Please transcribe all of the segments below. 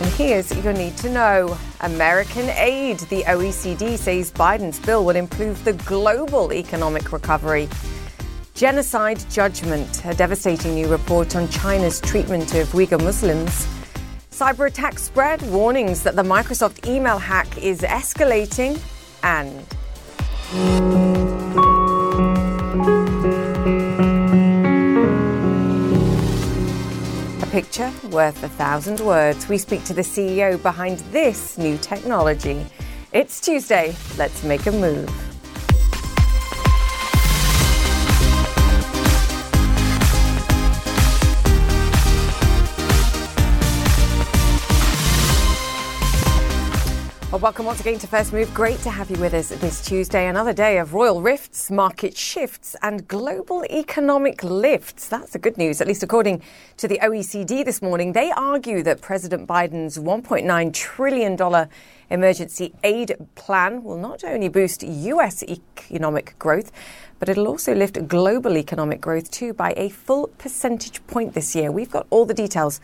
and here's your need to know. American aid. The OECD says Biden's bill will improve the global economic recovery. Genocide judgment. A devastating new report on China's treatment of Uyghur Muslims. Cyber attack spread, warnings that the Microsoft email hack is escalating, and. Picture worth a thousand words. We speak to the CEO behind this new technology. It's Tuesday. Let's make a move. Well, welcome once again to First Move. Great to have you with us this Tuesday. Another day of royal rifts, market shifts, and global economic lifts. That's the good news, at least according to the OECD this morning. They argue that President Biden's $1.9 trillion emergency aid plan will not only boost U.S. economic growth, but it'll also lift global economic growth too by a full percentage point this year. We've got all the details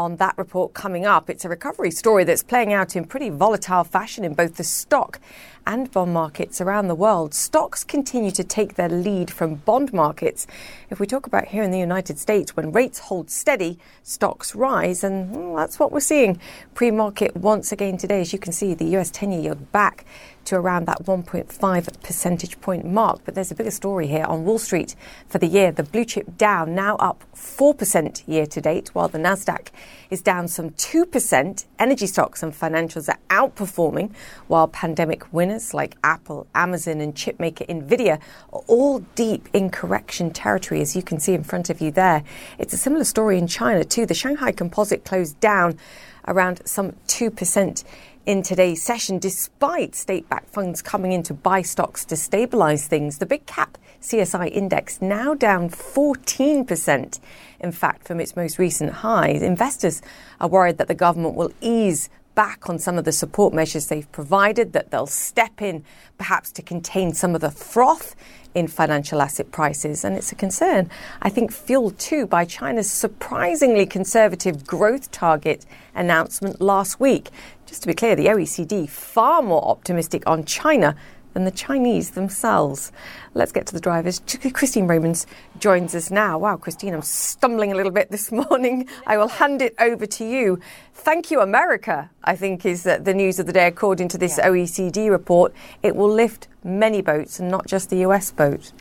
on that report coming up. It's a recovery story that's playing out in pretty volatile fashion in both the stock and bond markets around the world. Stocks continue to take their lead from bond markets. If we talk about here in the United States, when rates hold steady, stocks rise, and well, that's what we're seeing pre market once again today. As you can see, the US 10 year yield back to around that 1.5 percentage point mark. But there's a bigger story here on Wall Street for the year. The blue chip Dow now up 4% year to date, while the NASDAQ is down some 2%. Energy stocks and financials are outperforming, while pandemic winners like Apple, Amazon, and chipmaker Nvidia are all deep in correction territory, as you can see in front of you there. It's a similar story in China, too. The Shanghai Composite closed down around some 2% in today's session, despite state backed funds coming in to buy stocks to stabilize things. The big cap CSI index now down 14%, in fact, from its most recent highs. Investors are worried that the government will ease back on some of the support measures they've provided, that they'll step in perhaps to contain some of the froth in financial asset prices. And it's a concern, I think, fueled too by China's surprisingly conservative growth target announcement last week. Just to be clear, the OECD far more optimistic on China than the Chinese themselves. Let's get to the drivers. Christine Romans joins us now. Wow, Christine, I'm stumbling a little bit this morning. I will hand it over to you. Thank you, America, I think is uh, the news of the day. According to this yeah. OECD report, it will lift many boats and not just the US boat.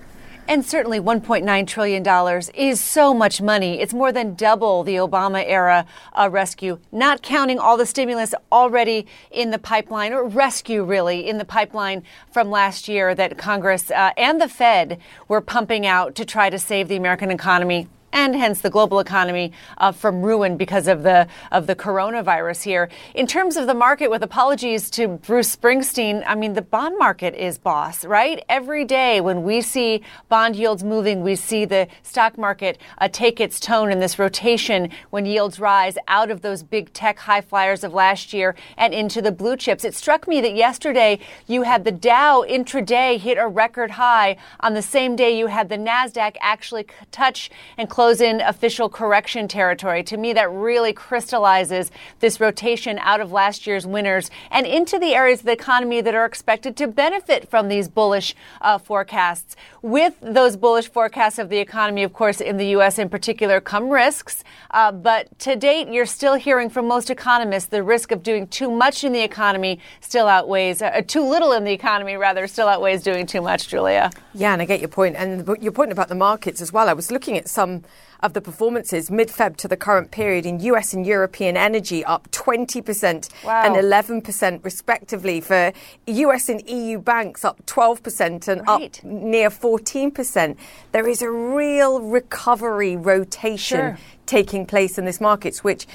And certainly $1.9 trillion is so much money. It's more than double the Obama era uh, rescue, not counting all the stimulus already in the pipeline, or rescue really in the pipeline from last year that Congress uh, and the Fed were pumping out to try to save the American economy and hence the global economy uh, from ruin because of the of the coronavirus here. In terms of the market, with apologies to Bruce Springsteen, I mean the bond market is boss, right? Every day when we see bond yields moving, we see the stock market uh, take its tone in this rotation when yields rise out of those big tech high flyers of last year and into the blue chips. It struck me that yesterday you had the Dow intraday hit a record high. On the same day, you had the Nasdaq actually touch and close in official correction territory. To me, that really crystallizes this rotation out of last year's winners and into the areas of the economy that are expected to benefit from these bullish uh, forecasts. With those bullish forecasts of the economy, of course, in the U.S. in particular, come risks. Uh, but to date, you're still hearing from most economists the risk of doing too much in the economy still outweighs, uh, too little in the economy, rather, still outweighs doing too much, Julia. Yeah, and I get your point. And your point about the markets as well. I was looking at some of the performances mid Feb to the current period in US and European energy up 20% wow. and 11% respectively. For US and EU banks up 12% and right. up near 14%. There is a real recovery rotation sure. taking place in this markets, which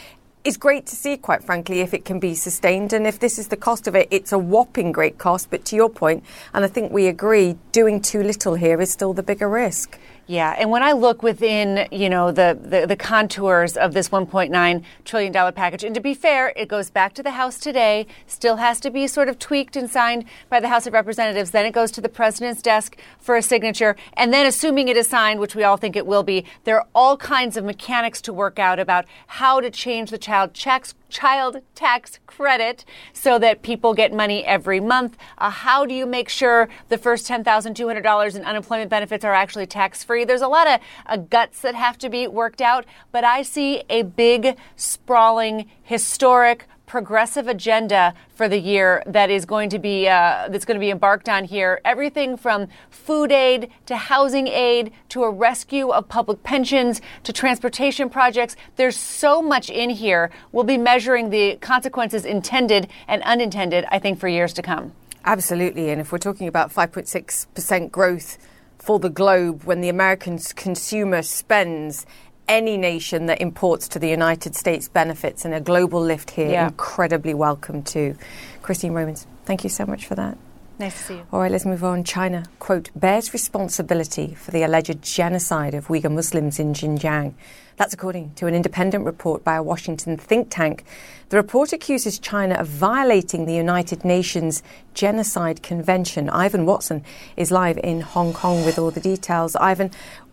is great to see, quite frankly, if it can be sustained. And if this is the cost of it, it's a whopping great cost. But to your point, and I think we agree, doing too little here is still the bigger risk. Yeah, and when I look within, you know, the, the, the, contours of this $1.9 trillion package, and to be fair, it goes back to the House today, still has to be sort of tweaked and signed by the House of Representatives. Then it goes to the president's desk for a signature. And then, assuming it is signed, which we all think it will be, there are all kinds of mechanics to work out about how to change the child checks child tax credit so that people get money every month. Uh, how do you make sure the first $10,200 in unemployment benefits are actually tax free? There's a lot of uh, guts that have to be worked out, but I see a big, sprawling, historic, progressive agenda for the year that is going to be uh, that's going to be embarked on here. Everything from food aid to housing aid to a rescue of public pensions to transportation projects. There's so much in here. We'll be measuring the consequences intended and unintended, I think, for years to come. Absolutely, and if we're talking about 5.6 percent growth for the globe when the American consumer spends any nation that imports to the United States benefits and a global lift here yeah. incredibly welcome too. Christine Romans, thank you so much for that. Nice to see you. All right, let's move on. China, quote, bears responsibility for the alleged genocide of Uyghur Muslims in Xinjiang. That's according to an independent report by a Washington think tank. The report accuses China of violating the United Nations Genocide Convention. Ivan Watson is live in Hong Kong with all the details. Ivan,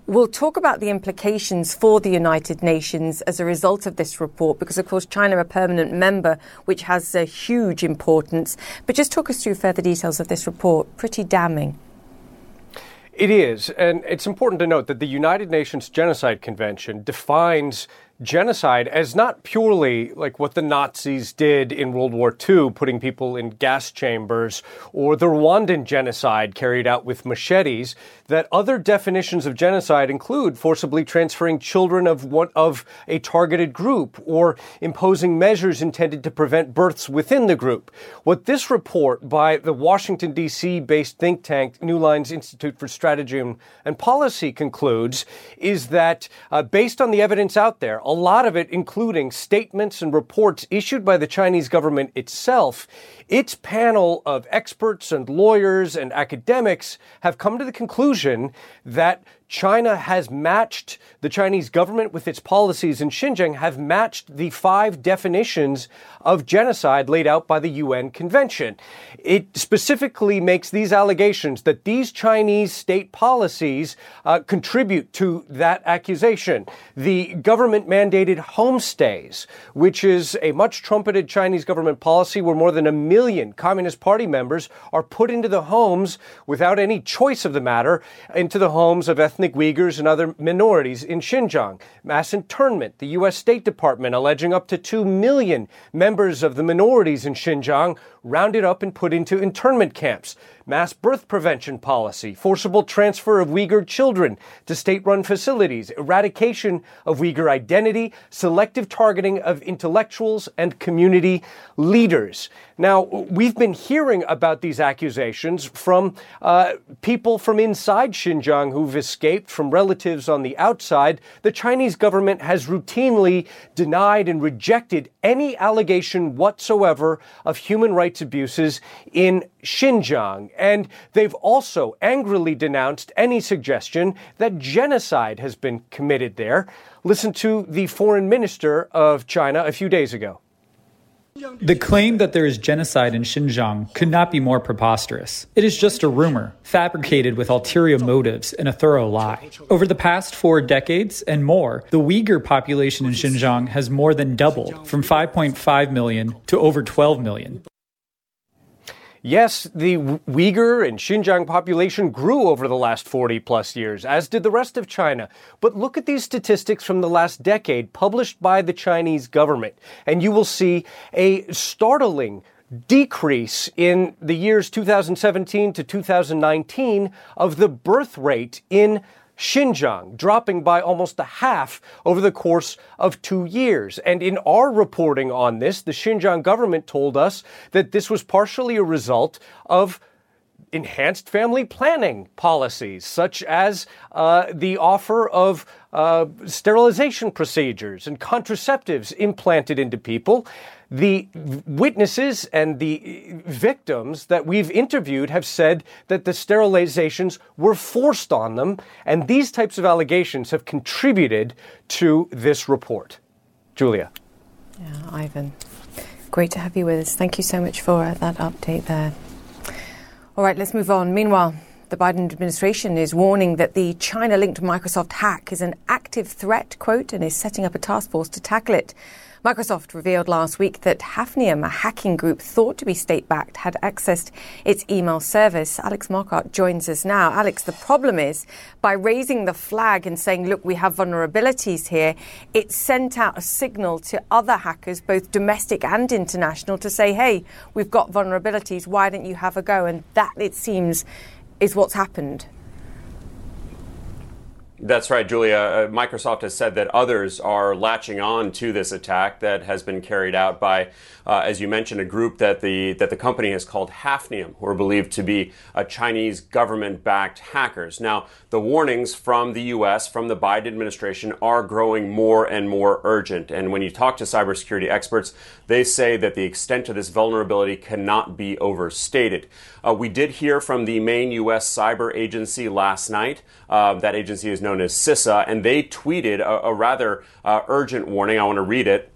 We'll talk about the implications for the United Nations as a result of this report, because of course China a permanent member, which has a huge importance. But just talk us through further details of this report. Pretty damning. It is, and it's important to note that the United Nations Genocide Convention defines genocide as not purely like what the Nazis did in World War II, putting people in gas chambers, or the Rwandan genocide carried out with machetes, that other definitions of genocide include forcibly transferring children of one of a targeted group or imposing measures intended to prevent births within the group. What this report by the Washington D.C. based think tank New Lines Institute for Strategy and Policy concludes is that uh, based on the evidence out there, a lot of it including statements and reports issued by the Chinese government itself, its panel of experts and lawyers and academics have come to the conclusion that China has matched the Chinese government with its policies in Xinjiang have matched the five definitions of genocide laid out by the UN Convention. It specifically makes these allegations that these Chinese state policies uh, contribute to that accusation. The government mandated homestays, which is a much trumpeted Chinese government policy where more than a million Communist Party members are put into the homes without any choice of the matter, into the homes of ethnic ethnic Uyghurs and other minorities in Xinjiang. Mass internment. The U.S. State Department alleging up to 2 million members of the minorities in Xinjiang rounded up and put into internment camps mass birth prevention policy, forcible transfer of Uyghur children to state run facilities, eradication of Uyghur identity, selective targeting of intellectuals and community leaders. Now, we've been hearing about these accusations from uh, people from inside Xinjiang who've escaped, from relatives on the outside. The Chinese government has routinely denied and rejected any allegation whatsoever of human rights abuses in Xinjiang. And they've also angrily denounced any suggestion that genocide has been committed there. Listen to the foreign minister of China a few days ago. The claim that there is genocide in Xinjiang could not be more preposterous. It is just a rumor, fabricated with ulterior motives and a thorough lie. Over the past four decades and more, the Uyghur population in Xinjiang has more than doubled from 5.5 million to over 12 million. Yes, the Uyghur and Xinjiang population grew over the last 40 plus years, as did the rest of China. But look at these statistics from the last decade published by the Chinese government, and you will see a startling decrease in the years 2017 to 2019 of the birth rate in Xinjiang, dropping by almost a half over the course of two years. And in our reporting on this, the Xinjiang government told us that this was partially a result of enhanced family planning policies, such as uh, the offer of uh, sterilization procedures and contraceptives implanted into people. The witnesses and the victims that we've interviewed have said that the sterilizations were forced on them, and these types of allegations have contributed to this report. Julia. Yeah, Ivan. Great to have you with us. Thank you so much for that update there. All right, let's move on. Meanwhile, the Biden administration is warning that the China linked Microsoft hack is an active threat, quote, and is setting up a task force to tackle it. Microsoft revealed last week that Hafnium, a hacking group thought to be state backed, had accessed its email service. Alex Marquardt joins us now. Alex, the problem is by raising the flag and saying, look, we have vulnerabilities here, it sent out a signal to other hackers, both domestic and international, to say, hey, we've got vulnerabilities. Why don't you have a go? And that, it seems, is what's happened. That's right, Julia. Uh, Microsoft has said that others are latching on to this attack that has been carried out by, uh, as you mentioned, a group that the that the company has called Hafnium, who are believed to be uh, Chinese government-backed hackers. Now, the warnings from the U.S. from the Biden administration are growing more and more urgent. And when you talk to cybersecurity experts, they say that the extent of this vulnerability cannot be overstated. Uh, we did hear from the main U.S. cyber agency last night. Uh, that agency is known as CISA, and they tweeted a, a rather uh, urgent warning. I want to read it.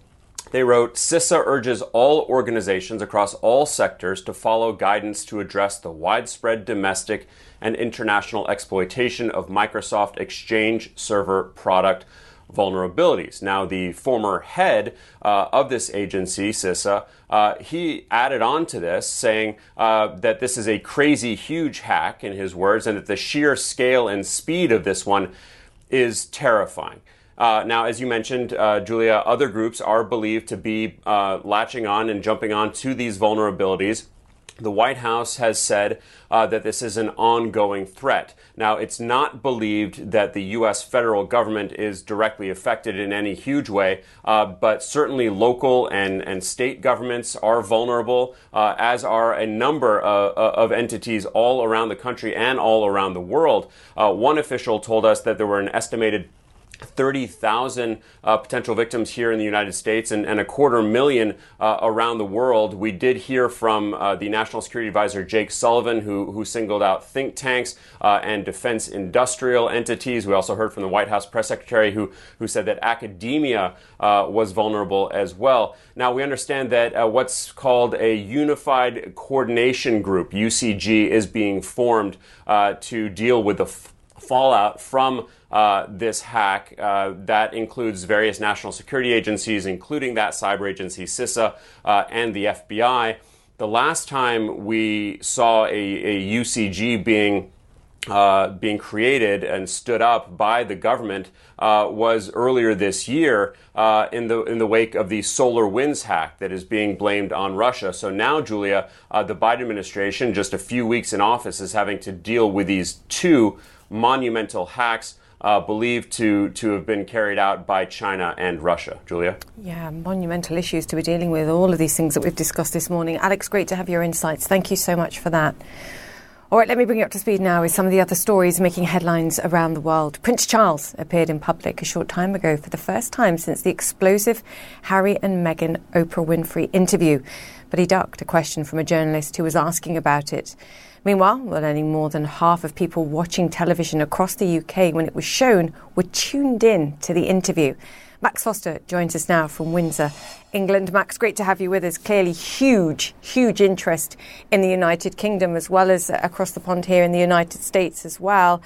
They wrote CISA urges all organizations across all sectors to follow guidance to address the widespread domestic and international exploitation of Microsoft Exchange Server product vulnerabilities. Now, the former head uh, of this agency, CISA, uh, he added on to this, saying uh, that this is a crazy, huge hack, in his words, and that the sheer scale and speed of this one is terrifying. Uh, now, as you mentioned, uh, Julia, other groups are believed to be uh, latching on and jumping on to these vulnerabilities. The White House has said uh, that this is an ongoing threat. Now, it's not believed that the U.S. federal government is directly affected in any huge way, uh, but certainly local and, and state governments are vulnerable, uh, as are a number uh, uh, of entities all around the country and all around the world. Uh, one official told us that there were an estimated 30,000 uh, potential victims here in the United States and, and a quarter million uh, around the world. We did hear from uh, the National Security Advisor Jake Sullivan, who, who singled out think tanks uh, and defense industrial entities. We also heard from the White House press secretary, who, who said that academia uh, was vulnerable as well. Now, we understand that uh, what's called a Unified Coordination Group, UCG, is being formed to deal with the f- fallout from uh, this hack. Uh, that includes various national security agencies, including that cyber agency, CISA, uh, and the FBI. The last time we saw a, a UCG being uh, being created and stood up by the government uh, was earlier this year uh, in the in the wake of the SolarWinds hack that is being blamed on Russia. So now, Julia, uh, the Biden administration, just a few weeks in office, is having to deal with these two monumental hacks uh, believed to, to have been carried out by China and Russia. Julia? Yeah, monumental issues to be dealing with, all of these things that we've discussed this morning. Alex, great to have your insights. Thank you so much for that. All right, let me bring you up to speed now with some of the other stories making headlines around the world. Prince Charles appeared in public a short time ago for the first time since the explosive Harry and Meghan Oprah Winfrey interview. But he ducked a question from a journalist who was asking about it. Meanwhile, well, only more than half of people watching television across the UK when it was shown were tuned in to the interview. Max Foster joins us now from Windsor, England. Max, great to have you with us. Clearly, huge, huge interest in the United Kingdom as well as uh, across the pond here in the United States as well.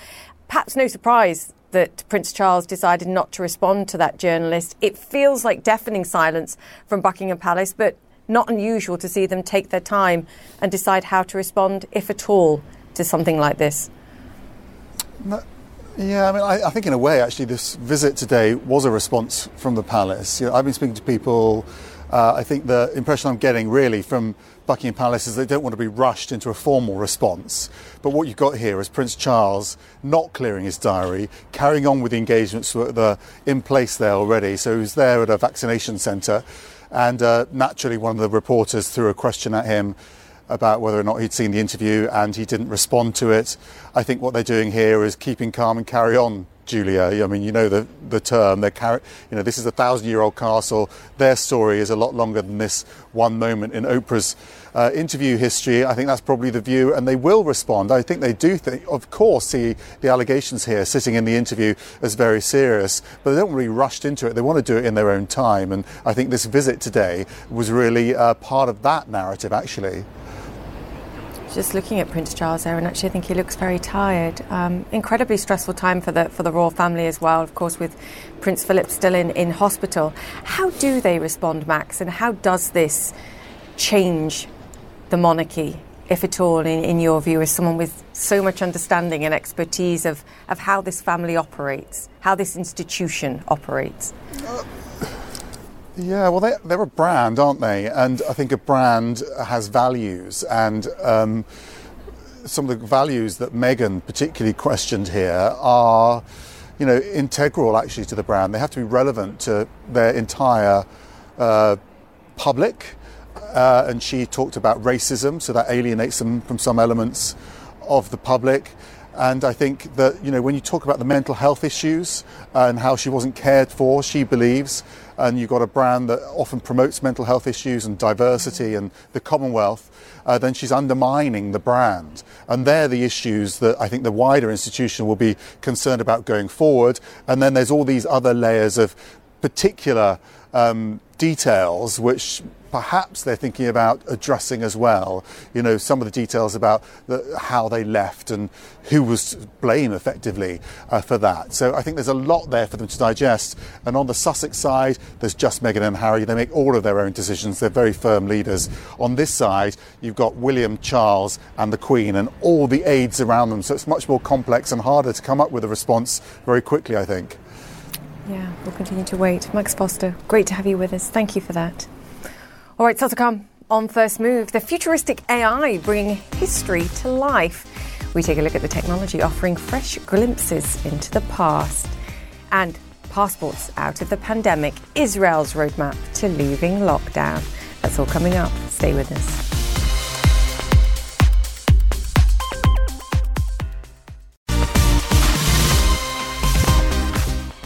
Perhaps no surprise that Prince Charles decided not to respond to that journalist. It feels like deafening silence from Buckingham Palace, but not unusual to see them take their time and decide how to respond, if at all, to something like this. No, yeah, I mean, I, I, think in a way, actually, this visit today was a response from the palace. You know, I've been speaking to people Uh, I think the impression I'm getting really from Buckingham Palace is they don't want to be rushed into a formal response. But what you've got here is Prince Charles not clearing his diary, carrying on with the engagements that are in place there already. So he's there at a vaccination centre, and uh, naturally, one of the reporters threw a question at him about whether or not he'd seen the interview, and he didn't respond to it. I think what they're doing here is keeping calm and carry on Julia. I mean, you know the, the term. They're you know, this is a thousand year old castle. Their story is a lot longer than this one moment in Oprah's uh, interview history. I think that's probably the view, and they will respond. I think they do, think, of course, see the allegations here sitting in the interview as very serious, but they don't really rushed into it. They want to do it in their own time, and I think this visit today was really uh, part of that narrative, actually just looking at Prince Charles there, and actually, I think he looks very tired. Um, incredibly stressful time for the for the royal family as well. Of course, with Prince Philip still in in hospital. How do they respond, Max? And how does this change the monarchy, if at all, in, in your view, as someone with so much understanding and expertise of of how this family operates, how this institution operates? Uh, yeah, well, they, they're a brand, aren't they? And I think a brand has values, and um, some of the values that Meghan particularly questioned here are, you know, integral actually to the brand. They have to be relevant to their entire uh, public. Uh, and she talked about racism, so that alienates them from some elements of the public. And I think that, you know, when you talk about the mental health issues and how she wasn't cared for, she believes, and you've got a brand that often promotes mental health issues and diversity and the Commonwealth, uh, then she's undermining the brand. And they're the issues that I think the wider institution will be concerned about going forward. And then there's all these other layers of particular um, details which perhaps they're thinking about addressing as well. You know, some of the details about the, how they left and who was to blame effectively uh, for that. So I think there's a lot there for them to digest. And on the Sussex side, there's just Meghan and Harry. They make all of their own decisions. They're very firm leaders. On this side, you've got William, Charles, and the Queen, and all the aides around them. So it's much more complex and harder to come up with a response very quickly, I think. Yeah, we'll continue to wait. Max Foster, great to have you with us. Thank you for that. All right, still to come on First Move, the futuristic AI bringing history to life. We take a look at the technology offering fresh glimpses into the past. And passports out of the pandemic, Israel's roadmap to leaving lockdown. That's all coming up. Stay with us.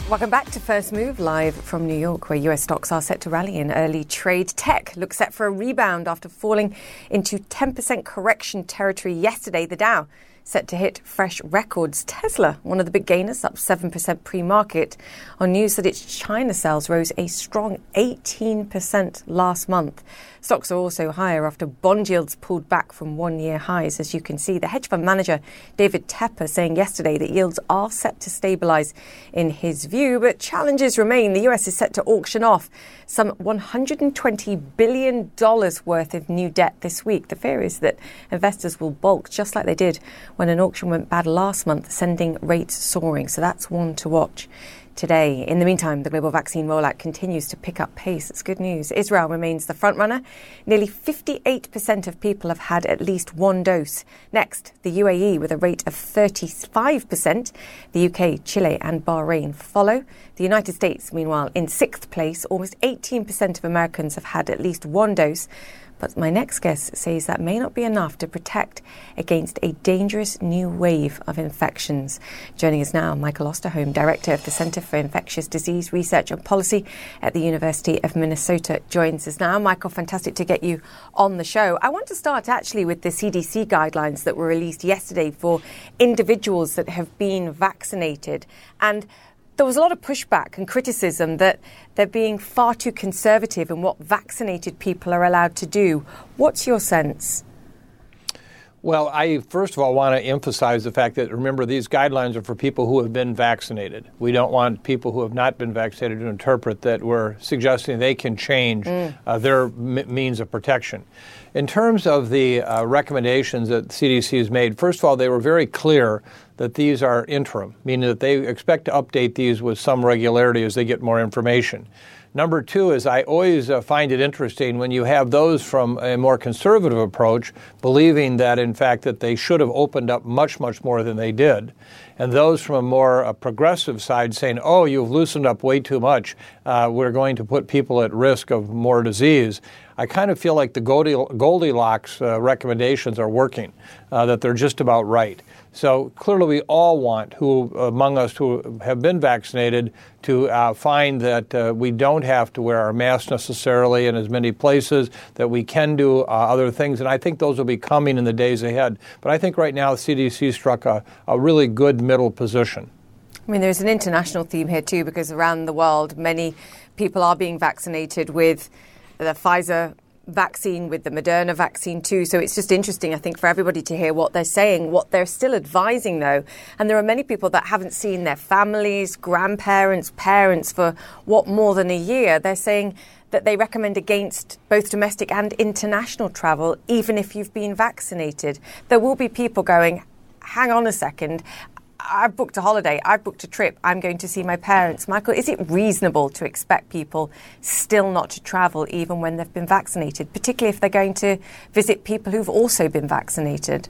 Welcome back to First Move, live from New York, where US stocks are set to rally in early trade. Tech looks set for a rebound after falling into 10% correction territory yesterday. The Dow set to hit fresh records. Tesla, one of the big gainers, up 7% pre market on news that its China sales rose a strong 18% last month. Stocks are also higher after bond yields pulled back from one year highs. As you can see, the hedge fund manager David Tepper saying yesterday that yields are set to stabilize in his view, but challenges remain. The US is set to auction off some $120 billion worth of new debt this week. The fear is that investors will bulk just like they did when an auction went bad last month, sending rates soaring. So that's one to watch today. In the meantime, the global vaccine rollout continues to pick up pace. It's good news. Israel remains the frontrunner. Nearly 58% of people have had at least one dose. Next, the UAE with a rate of 35%. The UK, Chile, and Bahrain follow. The United States, meanwhile, in sixth place. Almost 18% of Americans have had at least one dose. But my next guest says that may not be enough to protect against a dangerous new wave of infections. Joining us now, Michael Osterholm, Director of the Center for Infectious Disease Research and Policy at the University of Minnesota, joins us now. Michael, fantastic to get you on the show. I want to start actually with the CDC guidelines that were released yesterday for individuals that have been vaccinated. And there was a lot of pushback and criticism that they're being far too conservative in what vaccinated people are allowed to do. What's your sense? Well, I first of all want to emphasize the fact that remember these guidelines are for people who have been vaccinated. We don't want people who have not been vaccinated to interpret that we're suggesting they can change mm. uh, their m- means of protection. In terms of the uh, recommendations that CDC has made, first of all, they were very clear that these are interim, meaning that they expect to update these with some regularity as they get more information. Number two is I always uh, find it interesting when you have those from a more conservative approach believing that, in fact, that they should have opened up much, much more than they did and those from a more uh, progressive side saying, oh, you've loosened up way too much. Uh, we're going to put people at risk of more disease. I kind of feel like the Goldilocks uh, recommendations are working, uh, that they're just about right. So clearly, we all want who among us who have been vaccinated to uh, find that uh, we don't have to wear our masks necessarily in as many places, that we can do uh, other things, and I think those will be coming in the days ahead. But I think right now the CDC struck a, a really good middle position. I mean, there's an international theme here too, because around the world, many people are being vaccinated with the Pfizer vaccine, with the Moderna vaccine too. So it's just interesting, I think, for everybody to hear what they're saying, what they're still advising though. And there are many people that haven't seen their families, grandparents, parents for what more than a year. They're saying that they recommend against both domestic and international travel, even if you've been vaccinated. There will be people going, hang on a second, I've booked a holiday, I've booked a trip, I'm going to see my parents. Michael, is it reasonable to expect people still not to travel even when they've been vaccinated, particularly if they're going to visit people who've also been vaccinated?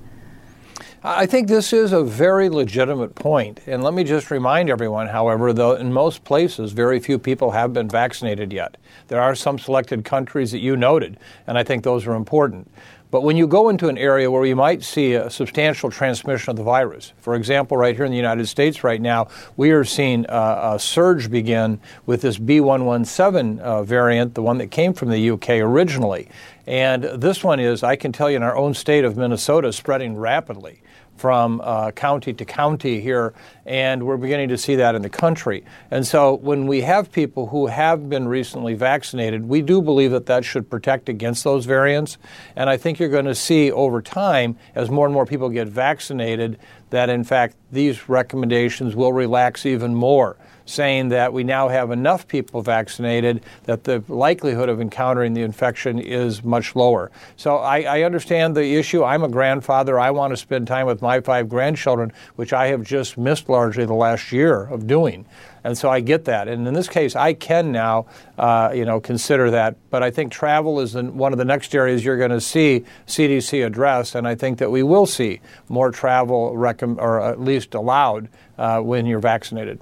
I think this is a very legitimate point. And let me just remind everyone, however, though in most places, very few people have been vaccinated yet. There are some selected countries that you noted, and I think those are important. But when you go into an area where you might see a substantial transmission of the virus, for example, right here in the United States right now, we are seeing a, a surge begin with this B117 uh, variant, the one that came from the UK originally. And this one is, I can tell you, in our own state of Minnesota, spreading rapidly from uh, county to county here, and we're beginning to see that in the country. And so, when we have people who have been recently vaccinated, we do believe that that should protect against those variants. And I think you're going to see over time, as more and more people get vaccinated, that in fact these recommendations will relax even more saying that we now have enough people vaccinated that the likelihood of encountering the infection is much lower. So I, I, understand the issue. I'm a grandfather. I want to spend time with my five grandchildren, which I have just missed largely the last year of doing. And so I get that. And in this case, I can now, uh, you know, consider that. But I think travel is one of the next areas you're going to see CDC address, and I think that we will see more travel, rec- or at least allowed uh, when you're vaccinated.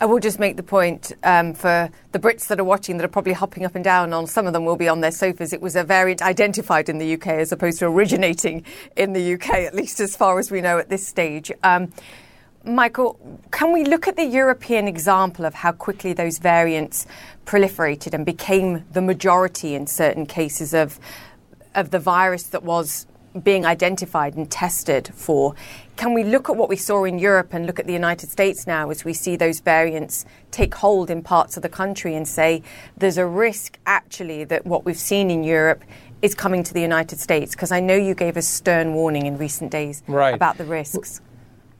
I will just make the point um, for the Brits that are watching that are probably hopping up and down on some of them will be on their sofas. It was a variant identified in the UK as opposed to originating in the UK, at least as far as we know at this stage. Um, Michael, can we look at the European example of how quickly those variants proliferated and became the majority in certain cases of of the virus that was being identified and tested for. Can we look at what we saw in Europe and look at the United States now as we see those variants take hold in parts of the country and say there's a risk actually that what we've seen in Europe is coming to the United States? Because I know you gave a stern warning in recent days right. about the risks.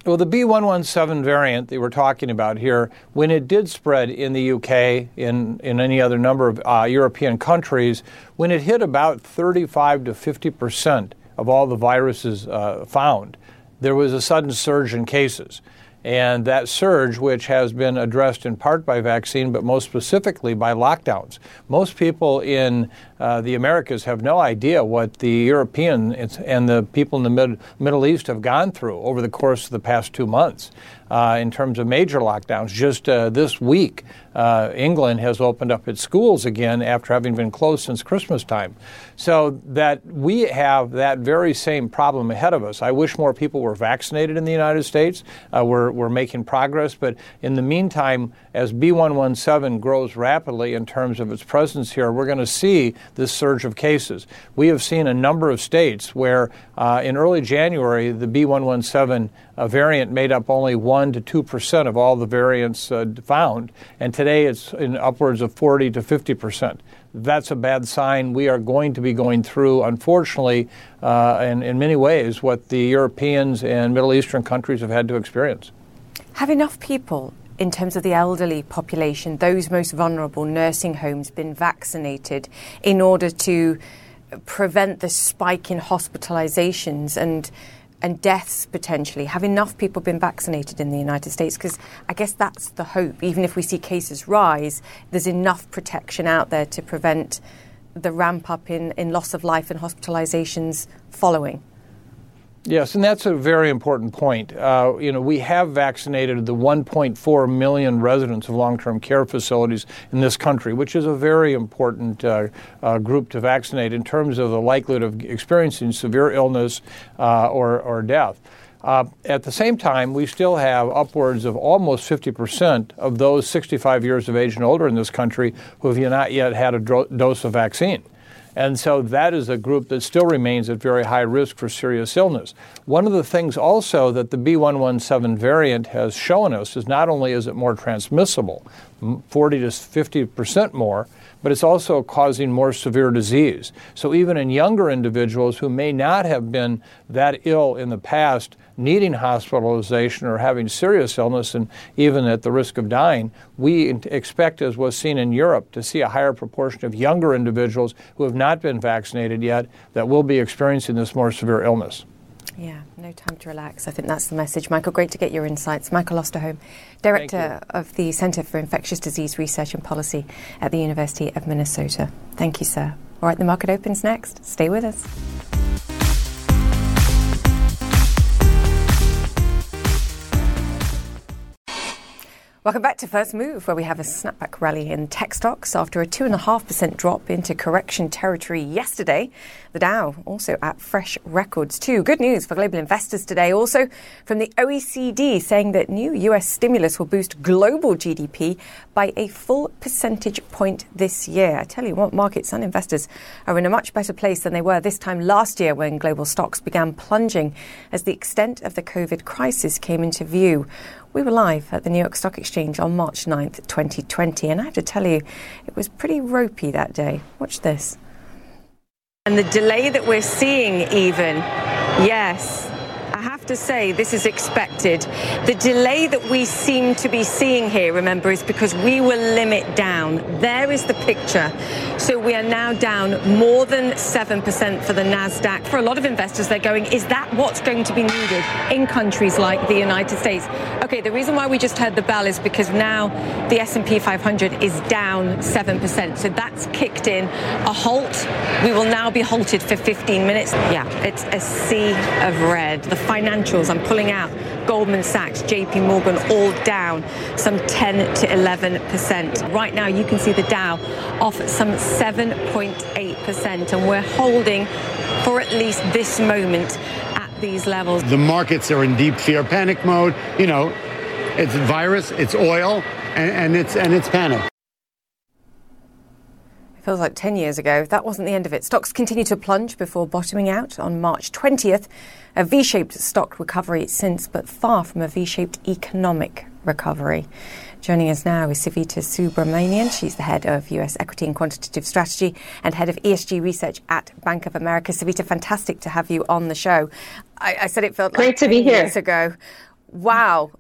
Well, the B117 variant that we're talking about here, when it did spread in the UK, in, in any other number of uh, European countries, when it hit about 35 to 50 percent of all the viruses uh, found, there was a sudden surge in cases. And that surge, which has been addressed in part by vaccine, but most specifically by lockdowns. Most people in uh, the Americas have no idea what the European and the people in the Mid- Middle East have gone through over the course of the past two months uh, in terms of major lockdowns. Just uh, this week, uh, England has opened up its schools again after having been closed since Christmas time. So that we have that very same problem ahead of us. I wish more people were vaccinated in the United States. Uh, we're, making progress, but in the meantime, as B117 grows rapidly in terms of its presence here, we're going to see this surge of cases. We have seen a number of states where uh, in early January, the B117 uh, variant made up only 1 to 2 percent of all the variants uh, found, and today it's in upwards of 40 to 50 percent. That's a bad sign. We are going to be going through, unfortunately, uh, in many ways, what the Europeans and Middle Eastern countries have had to experience. Have enough people in terms of the elderly population, those most vulnerable, nursing homes, been vaccinated in order to prevent the spike in hospitalizations and and deaths potentially? Have enough people been vaccinated in the United States? Because I guess that's the hope. Even if we see cases rise, there's enough protection out there to prevent the ramp up in, in loss of life and hospitalizations following. Yes, and that's a very important point. Uh, you know, we have vaccinated the 1.4 million residents of long-term care facilities in this country, which is a very important uh, uh, group to vaccinate in terms of the likelihood of experiencing severe illness uh, or, or death. Uh, at the same time, we still have upwards of almost 50% of those 65 years of age and older in this country who have not yet had a dro- dose of vaccine. And so that is a group that still remains at very high risk for serious illness. One of the things also that the B117 variant has shown us is not only is it more transmissible, 40 to 50 percent more, but it's also causing more severe disease. So even in younger individuals who may not have been that ill in the past, needing hospitalization or having serious illness and even at the risk of dying, we expect, as was seen in Europe, to see a higher proportion of younger individuals who have not been vaccinated yet that will be experiencing this more severe illness. Yeah, no time to relax. I think that's the message. Michael, great to get your insights. Michael Osterholm, Director of the Center for Infectious Disease Research and Policy at the University of Minnesota. Thank you, sir. All right, the market opens next. Stay with us. Welcome back to First Move, where we have a snapback rally in tech stocks after a 2.5% drop into correction territory yesterday. The Dow also at fresh records, too. Good news for global investors today, also from the OECD, saying that new US stimulus will boost global GDP by a full percentage point this year. I tell you what, markets and investors are in a much better place than they were this time last year when global stocks began plunging as the extent of the COVID crisis came into view. We were live at the New York Stock Exchange on March 9th, 2020, and I have to tell you, it was pretty ropey that day. Watch this. And the delay that we're seeing, even, yes, to say this is expected. The delay that we seem to be seeing here, remember, is because we were limit down. There is the picture. So we are now down more than 7% for the NASDAQ. For a lot of investors, they're going, is that what's going to be needed in countries like the United States? Okay, the reason why we just heard the bell is because now the S&P 500 is down 7%. So that's kicked in a halt. We will now be halted for 15 minutes. Yeah, it's a sea of red. The financials, I'm pulling out Goldman Sachs, JP Morgan, all down some 10 to 11%. Right now, you can see the Dow off some 7.8%, and we're holding for at least this moment at these levels. The markets are in deep fear panic mode. You know, it's virus, it's oil, and, and it's and it's panic. It feels like 10 years ago. That wasn't the end of it. Stocks continue to plunge before bottoming out on March 20th. A V shaped stock recovery since, but far from a V shaped economic recovery. Joining us now is Savita Subramanian. She's the head of US Equity and Quantitative Strategy and head of ESG research at Bank of America. Savita, fantastic to have you on the show. I, I said it felt great like to be here. Years ago. Wow.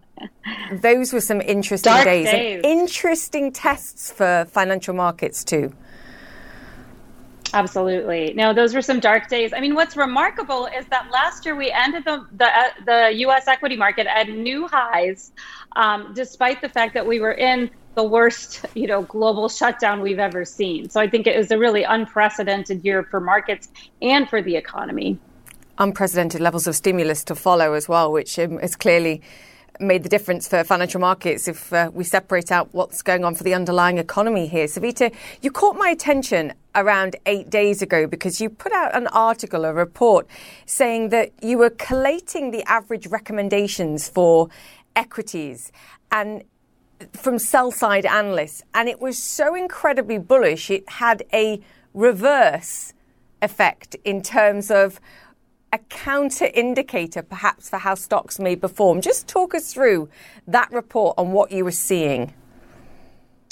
Those were some interesting Dark days, days. and interesting tests for financial markets too. Absolutely. No, those were some dark days. I mean, what's remarkable is that last year we ended the the, uh, the U.S. equity market at new highs, um, despite the fact that we were in the worst, you know, global shutdown we've ever seen. So I think it was a really unprecedented year for markets and for the economy. Unprecedented levels of stimulus to follow as well, which um, is clearly made the difference for financial markets if uh, we separate out what's going on for the underlying economy here. Savita, you caught my attention around eight days ago because you put out an article, a report, saying that you were collating the average recommendations for equities and from sell side analysts, and it was so incredibly bullish, it had a reverse effect in terms of a counter indicator perhaps for how stocks may perform. Just talk us through that report and what you were seeing.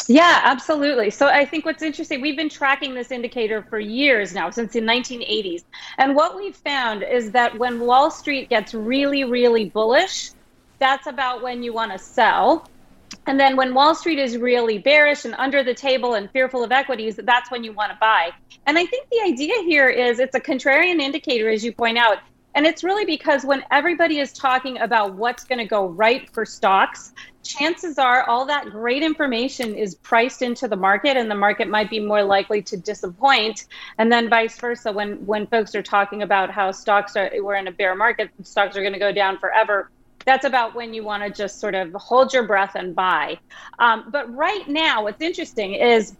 Yeah, absolutely. So I think what's interesting, we've been tracking this indicator for years now, since the 1980s. And what we've found is that when Wall Street gets really, really bullish, that's about when you want to sell. And then when Wall Street is really bearish and under the table and fearful of equities, that's when you want to buy. And I think the idea here is it's a contrarian indicator, as you point out. And it's really because when everybody is talking about what's going to go right for stocks, chances are all that great information is priced into the market and the market might be more likely to disappoint. And then vice versa, when, when folks are talking about how stocks are, we're in a bear market, stocks are going to go down forever that's about when you want to just sort of hold your breath and buy. Um, but right now, what's interesting is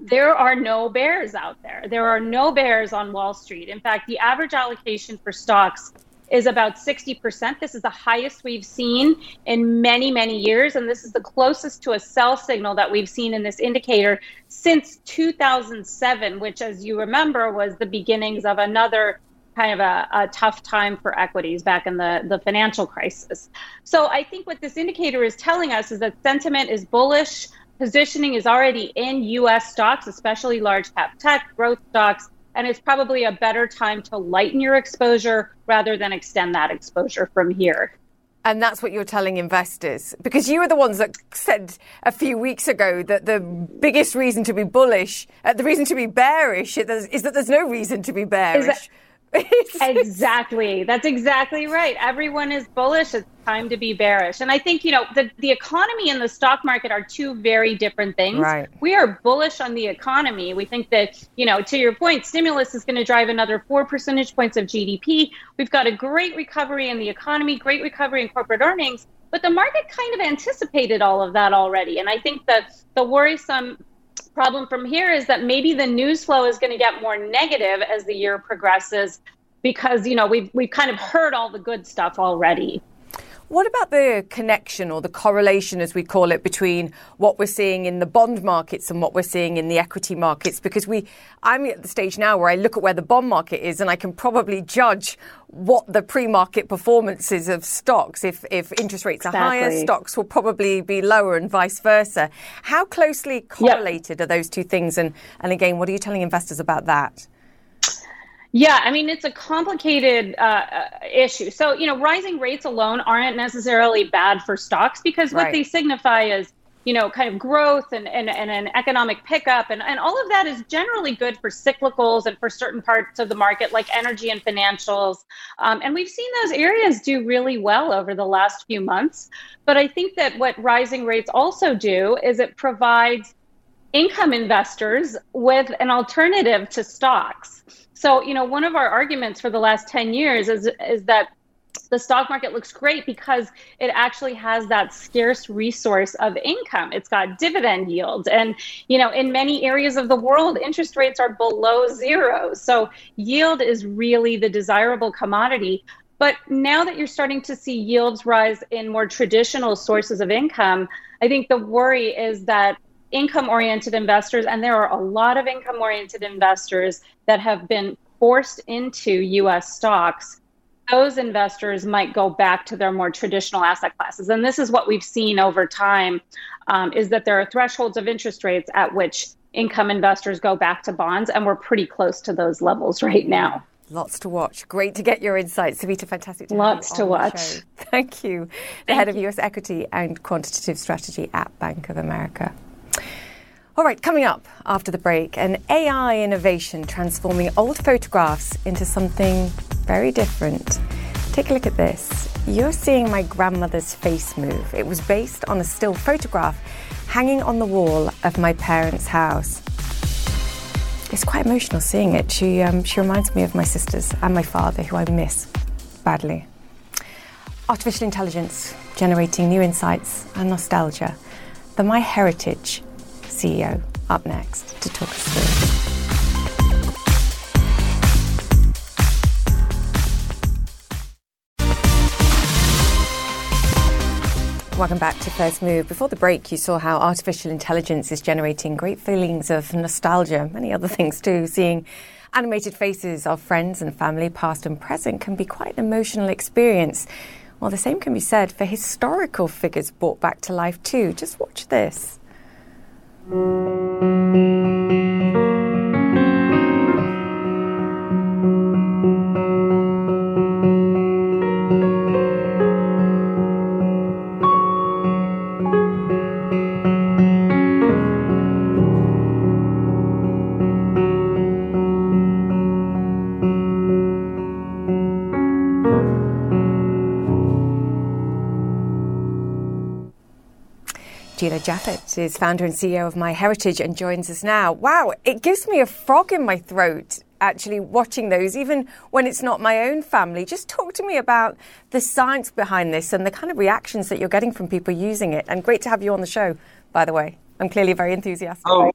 there are no bears out there. There are no bears on Wall Street. In fact, the average allocation for stocks is about 60%. This is the highest we've seen in many, many years. And this is the closest to a sell signal that we've seen in this indicator since 2007, which, as you remember, was the beginnings of another kind of a, a, tough time for equities back in the, the financial crisis. So I think what this indicator is telling us is that sentiment is bullish. Positioning is already in US stocks, especially large cap tech, growth stocks, and it's probably a better time to lighten your exposure rather than extend that exposure from here. And that's what you're telling investors because you were the ones that said a few weeks ago that the biggest reason to be bullish, uh, the reason to be bearish is that there's no reason to be bearish. exactly. That's exactly right. Everyone is bullish. It's time to be bearish. And I think, you know, the, the economy and the stock market are two very different things. Right. We are bullish on the economy. We think that, you know, to your point, stimulus is going to drive another four percentage points of GDP. We've got a great recovery in the economy, great recovery in corporate earnings. But the market kind of anticipated all of that already. And I think that the worrisome problem from here is that maybe the news flow is going to get more negative as the year progresses because you know we've we've kind of heard all the good stuff already. What about the connection or the correlation, as we call it, between what we're seeing in the bond markets and what we're seeing in the equity markets? Because we, I'm at the stage now where I look at where the bond market is, and I can probably judge what the pre-market performance is of stocks. If if interest rates exactly. are higher, stocks will probably be lower, and vice versa. How closely correlated yep. are those two things? And and again, what are you telling investors about that? Yeah, I mean, it's a complicated uh, uh, issue. So, you know, rising rates alone aren't necessarily bad for stocks because what right. they signify is, you know, kind of growth and, and, and an economic pickup. And, and all of that is generally good for cyclicals and for certain parts of the market like energy and financials. Um, and we've seen those areas do really well over the last few months. But I think that what rising rates also do is it provides income investors with an alternative to stocks. So, you know, one of our arguments for the last 10 years is, is that the stock market looks great because it actually has that scarce resource of income. It's got dividend yields. And, you know, in many areas of the world, interest rates are below zero. So yield is really the desirable commodity. But now that you're starting to see yields rise in more traditional sources of income, I think the worry is that income oriented investors, and there are a lot of income oriented investors that have been forced into US stocks, those investors might go back to their more traditional asset classes. And this is what we've seen over time um, is that there are thresholds of interest rates at which income investors go back to bonds, and we're pretty close to those levels right now. Lots to watch. Great to get your insights. Savita, fantastic to Lots to watch. Thank you. The Thank head you. of US equity and quantitative strategy at Bank of America. All right, coming up after the break, an AI innovation transforming old photographs into something very different. Take a look at this. You're seeing my grandmother's face move. It was based on a still photograph hanging on the wall of my parents' house. It's quite emotional seeing it. She, um, she reminds me of my sisters and my father, who I miss badly. Artificial intelligence generating new insights and nostalgia. The MyHeritage CEO, up next to talk us through. Welcome back to First Move. Before the break, you saw how artificial intelligence is generating great feelings of nostalgia, many other things too. Seeing animated faces of friends and family, past and present, can be quite an emotional experience. Well, the same can be said for historical figures brought back to life too. Just watch this. Música Japhet is founder and CEO of MyHeritage and joins us now. Wow, it gives me a frog in my throat actually watching those, even when it's not my own family. Just talk to me about the science behind this and the kind of reactions that you're getting from people using it. And great to have you on the show, by the way. I'm clearly very enthusiastic. Oh.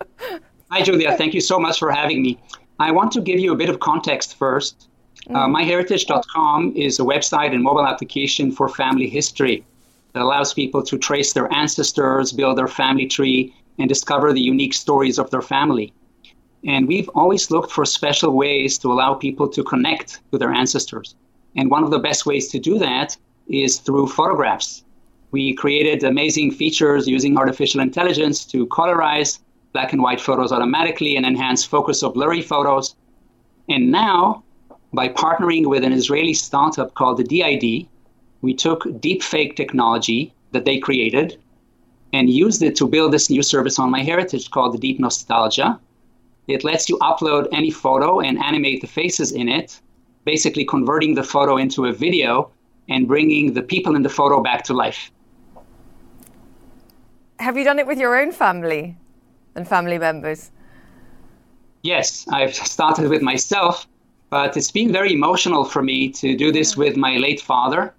Hi, Julia. Thank you so much for having me. I want to give you a bit of context first. Uh, mm. Uh, MyHeritage.com is a website and mobile application for family history that allows people to trace their ancestors, build their family tree, and discover the unique stories of their family. And we've always looked for special ways to allow people to connect to their ancestors. And one of the best ways to do that is through photographs. We created amazing features using artificial intelligence to colorize black and white photos automatically and enhance focus of blurry photos. And now, by partnering with an Israeli startup called the D-ID, we took deepfake technology that they created and used it to build this new service on MyHeritage called the Deep Nostalgia. It lets you upload any photo and animate the faces in it, basically converting the photo into a video and bringing the people in the photo back to life. Have you done it with your own family and family members? Yes, I've started with myself, but it's been very emotional for me to do this with my late father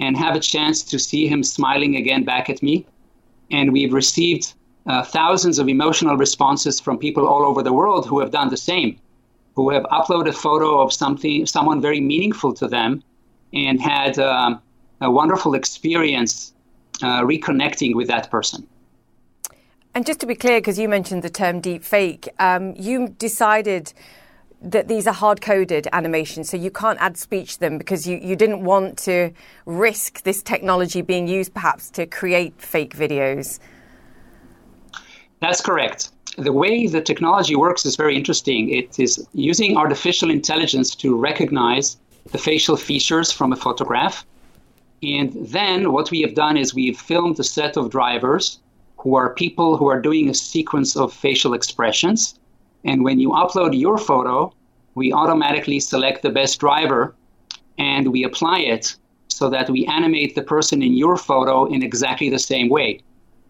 and have a chance to see him smiling again back at me. And we've received uh, thousands of emotional responses from people all over the world who have done the same, who have uploaded a photo of something, someone very meaningful to them, and had um, a wonderful experience uh, reconnecting with that person. And just to be clear, because you mentioned the term deep fake, um, you decided that these are hard coded animations, so you can't add speech to them because you, you didn't want to risk this technology being used perhaps to create fake videos. That's correct. The way the technology works is very interesting. It is using artificial intelligence to recognize the facial features from a photograph. And then what we have done is we've filmed a set of drivers who are people who are doing a sequence of facial expressions and when you upload your photo, we automatically select the best driver and we apply it so that we animate the person in your photo in exactly the same way.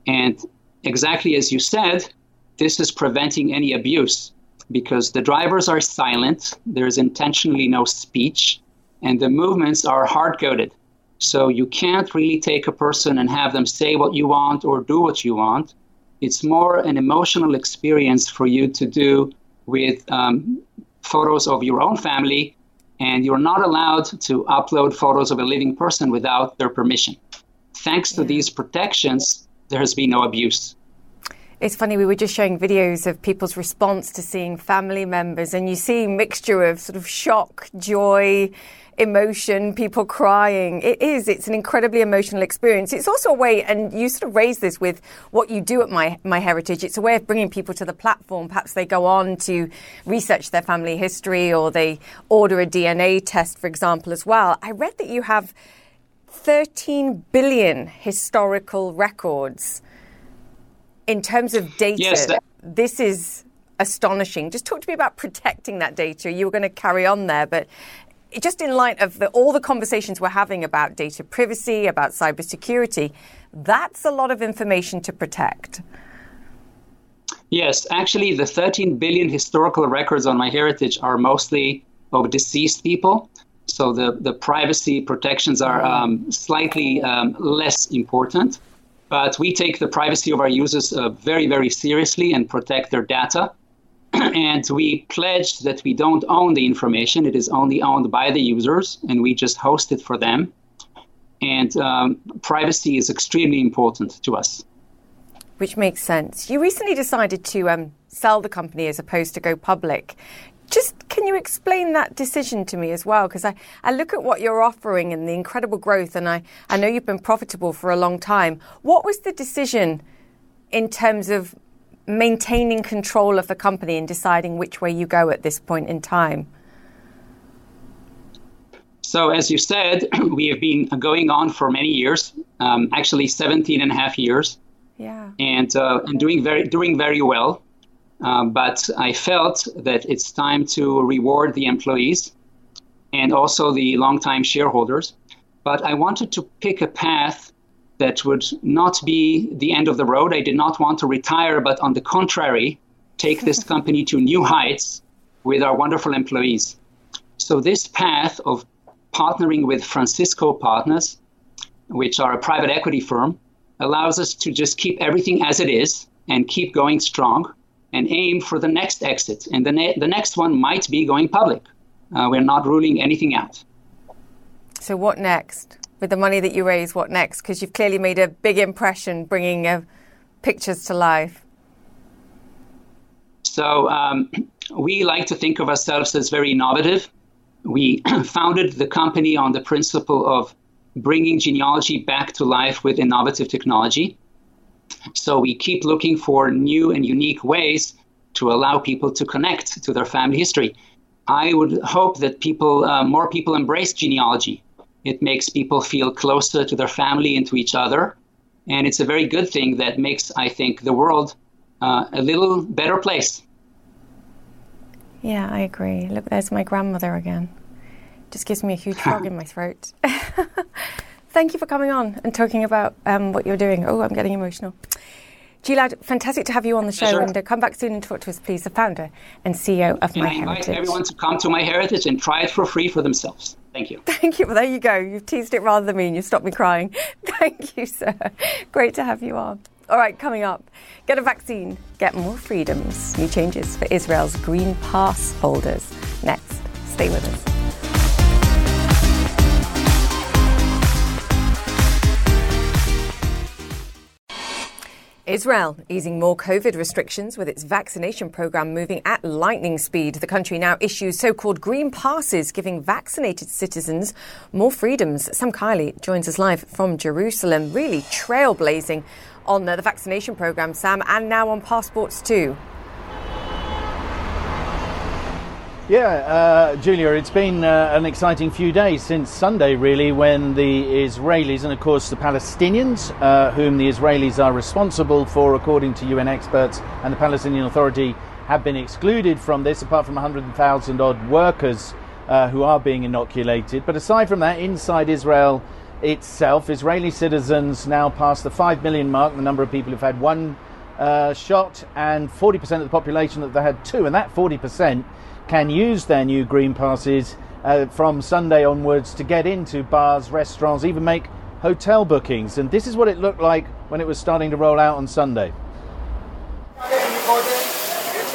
And exactly as you said, this is preventing any abuse because the drivers are silent, there's intentionally no speech, and the movements are hard coded. So you can't really take a person and have them say what you want or do what you want. It's more an emotional experience for you to do with um, photos of your own family, and you're not allowed to upload photos of a living person without their permission. Thanks to these protections, there has been no abuse. It's funny, we were just showing videos of people's response to seeing family members, and you see a mixture of sort of shock, joy, emotion, people crying. It is. It's an incredibly emotional experience. It's also a way, and you sort of raise this with what you do at My my heritage. It's a way of bringing people to the platform. Perhaps they go on to research their family history, or they order a DNA test, for example, as well. I read that you have 13 billion historical records in terms of data. Yes, that- this is astonishing. Just talk to me about protecting that data. You were going to carry on there, but just in light of the, all the conversations we're having about data privacy, about cybersecurity, that's a lot of information to protect. Yes, actually, the 13 billion historical records on MyHeritage are mostly of deceased people. So the, the privacy protections are um, slightly um, less important. But we take the privacy of our users uh, very, very seriously and protect their data. and we pledged that we don't own the information. It is only owned by the users, and we just host it for them. And um, privacy is extremely important to us. Which makes sense. You recently decided to um, sell the company as opposed to go public. Just can you explain that decision to me as well? Because I, I look at what you're offering and the incredible growth, and I, I know you've been profitable for a long time. What was the decision in terms of maintaining control of the company and deciding which way you go at this point in time? So, as you said, we have been going on for many years, um, actually 17 and a half years. Yeah. And, uh, and doing very, doing very well. Um, but I felt that it's time to reward the employees and also the longtime shareholders. But I wanted to pick a path that would not be the end of the road. I did not want to retire, but on the contrary, take this company to new heights with our wonderful employees. So, this path of partnering with Francisco Partners, which are a private equity firm, allows us to just keep everything as it is and keep going strong and aim for the next exit. And the, ne- the next one might be going public. Uh, we're not ruling anything out. So, what next? With the money that you raise, what next? Because you've clearly made a big impression bringing uh, pictures to life. So, um, we like to think of ourselves as very innovative. We founded the company on the principle of bringing genealogy back to life with innovative technology. So we keep looking for new and unique ways to allow people to connect to their family history. I would hope that people, uh, more people embrace genealogy. It makes people feel closer to their family and to each other. And it's a very good thing that makes, I think, the world uh, a little better place. Yeah, I agree. Look, there's my grandmother again. Just gives me a huge frog in my throat. Thank you for coming on and talking about um, what you're doing. Oh, I'm getting emotional. Gilad, fantastic to have you on the show, Sure. and uh, come back soon and talk to us, please. The founder and CEO of And My Heritage. everyone to come to My Heritage and try it for free for themselves. Thank you. Thank you. Well, there you go. You've teased it rather than me, and you stopped me crying. Thank you, sir. Great to have you on. All right, coming up, get a vaccine, get more freedoms. New changes for Israel's Green Pass holders. Next, stay with us. Israel easing more COVID restrictions with its vaccination program moving at lightning speed. The country now issues so called green passes, giving vaccinated citizens more freedoms. Sam Kiley joins us live from Jerusalem, really trailblazing on uh, the vaccination program, Sam, and now on passports too. Yeah, uh, Julia, it's been uh, an exciting few days since Sunday, really, when the Israelis and, of course, the Palestinians, uh, whom the Israelis are responsible for, according to UN experts, and the Palestinian Authority have been excluded from this, apart from 100,000 odd workers uh, who are being inoculated. But aside from that, inside Israel itself, Israeli citizens now pass the 5 million mark, the number of people who've had one uh, shot, and 40% of the population that they had two. And that 40% can use their new green passes uh, from Sunday onwards to get into bars, restaurants, even make hotel bookings. And this is what it looked like when it was starting to roll out on Sunday.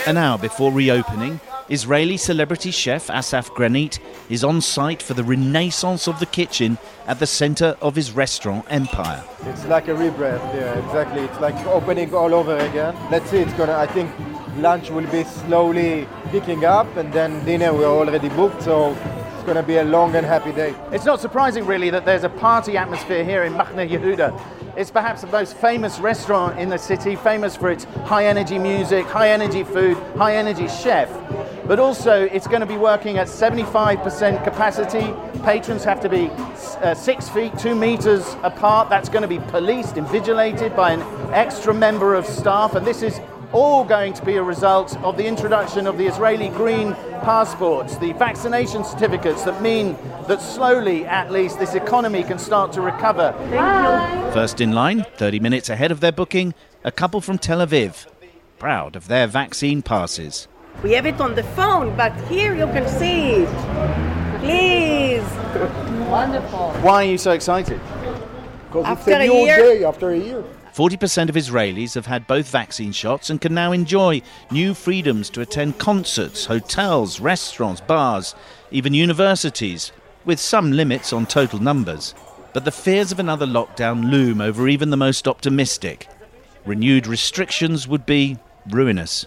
An hour before reopening, Israeli celebrity chef Asaf Granit is on site for the renaissance of the kitchen at the center of his restaurant empire. It's like a rebirth, yeah, exactly. It's like opening all over again. Let's see, it's gonna, I think lunch will be slowly picking up and then dinner we're already booked, so it's gonna be a long and happy day. It's not surprising, really, that there's a party atmosphere here in Machne Yehuda. It's perhaps the most famous restaurant in the city, famous for its high energy music, high energy food, high energy chef. But also, it's going to be working at 75% capacity. Patrons have to be uh, six feet, two meters apart. That's going to be policed, invigilated by an extra member of staff. And this is all going to be a result of the introduction of the Israeli green passports, the vaccination certificates that mean that slowly, at least, this economy can start to recover. First in line, 30 minutes ahead of their booking, a couple from Tel Aviv, proud of their vaccine passes. We have it on the phone, but here you can see it. Please. Wonderful. Why are you so excited? Because After it's a a new year- day, after a year. 40% of Israelis have had both vaccine shots and can now enjoy new freedoms to attend concerts, hotels, restaurants, bars, even universities, with some limits on total numbers. But the fears of another lockdown loom over even the most optimistic. Renewed restrictions would be ruinous.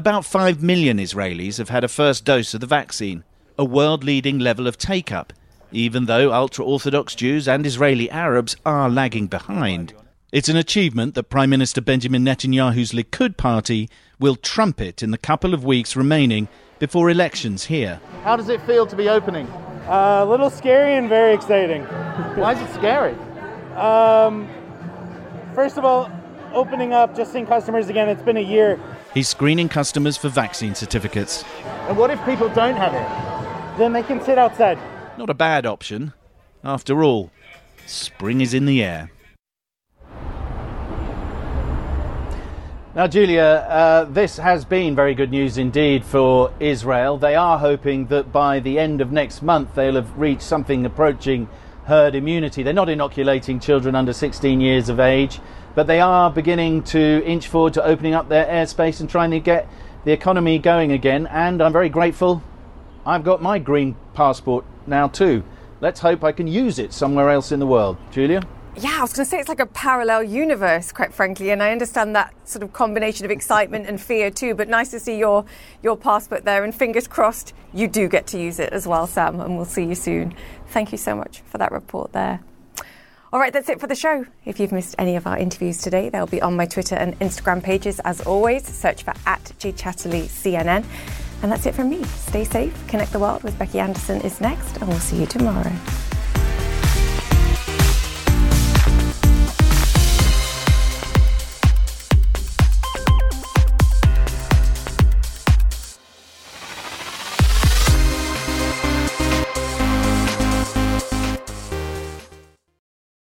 About 5 million Israelis have had a first dose of the vaccine, a world leading level of take up, even though ultra Orthodox Jews and Israeli Arabs are lagging behind. It's an achievement that Prime Minister Benjamin Netanyahu's Likud party will trumpet in the couple of weeks remaining before elections here. How does it feel to be opening? Uh, a little scary and very exciting. Why is it scary? Um, first of all, opening up, just seeing customers again. It's been a year He's screening customers for vaccine certificates. And what if people don't have it? Then they can sit outside. Not a bad option. After all, spring is in the air. Now, Julia, uh, this has been very good news indeed for Israel. They are hoping that by the end of next month they'll have reached something approaching herd immunity. They're not inoculating children under 16 years of age, but they are beginning to inch forward to opening up their airspace and trying to get the economy going again. And I'm very grateful I've got my green passport now too. Let's hope I can use it somewhere else in the world. Julia? Yeah, I was going to say it's like a parallel universe, quite frankly, and I understand that sort of combination of excitement and fear too. But nice to see your your passport there, and fingers crossed you do get to use it as well, Sam. And we'll see you soon. Thank you so much for that report there. All right, that's it for the show. If you've missed any of our interviews today, they'll be on my Twitter and Instagram pages as always. Search for at CNN. And that's it from me. Stay safe. Connect the World with Becky Anderson is next, and we'll see you tomorrow.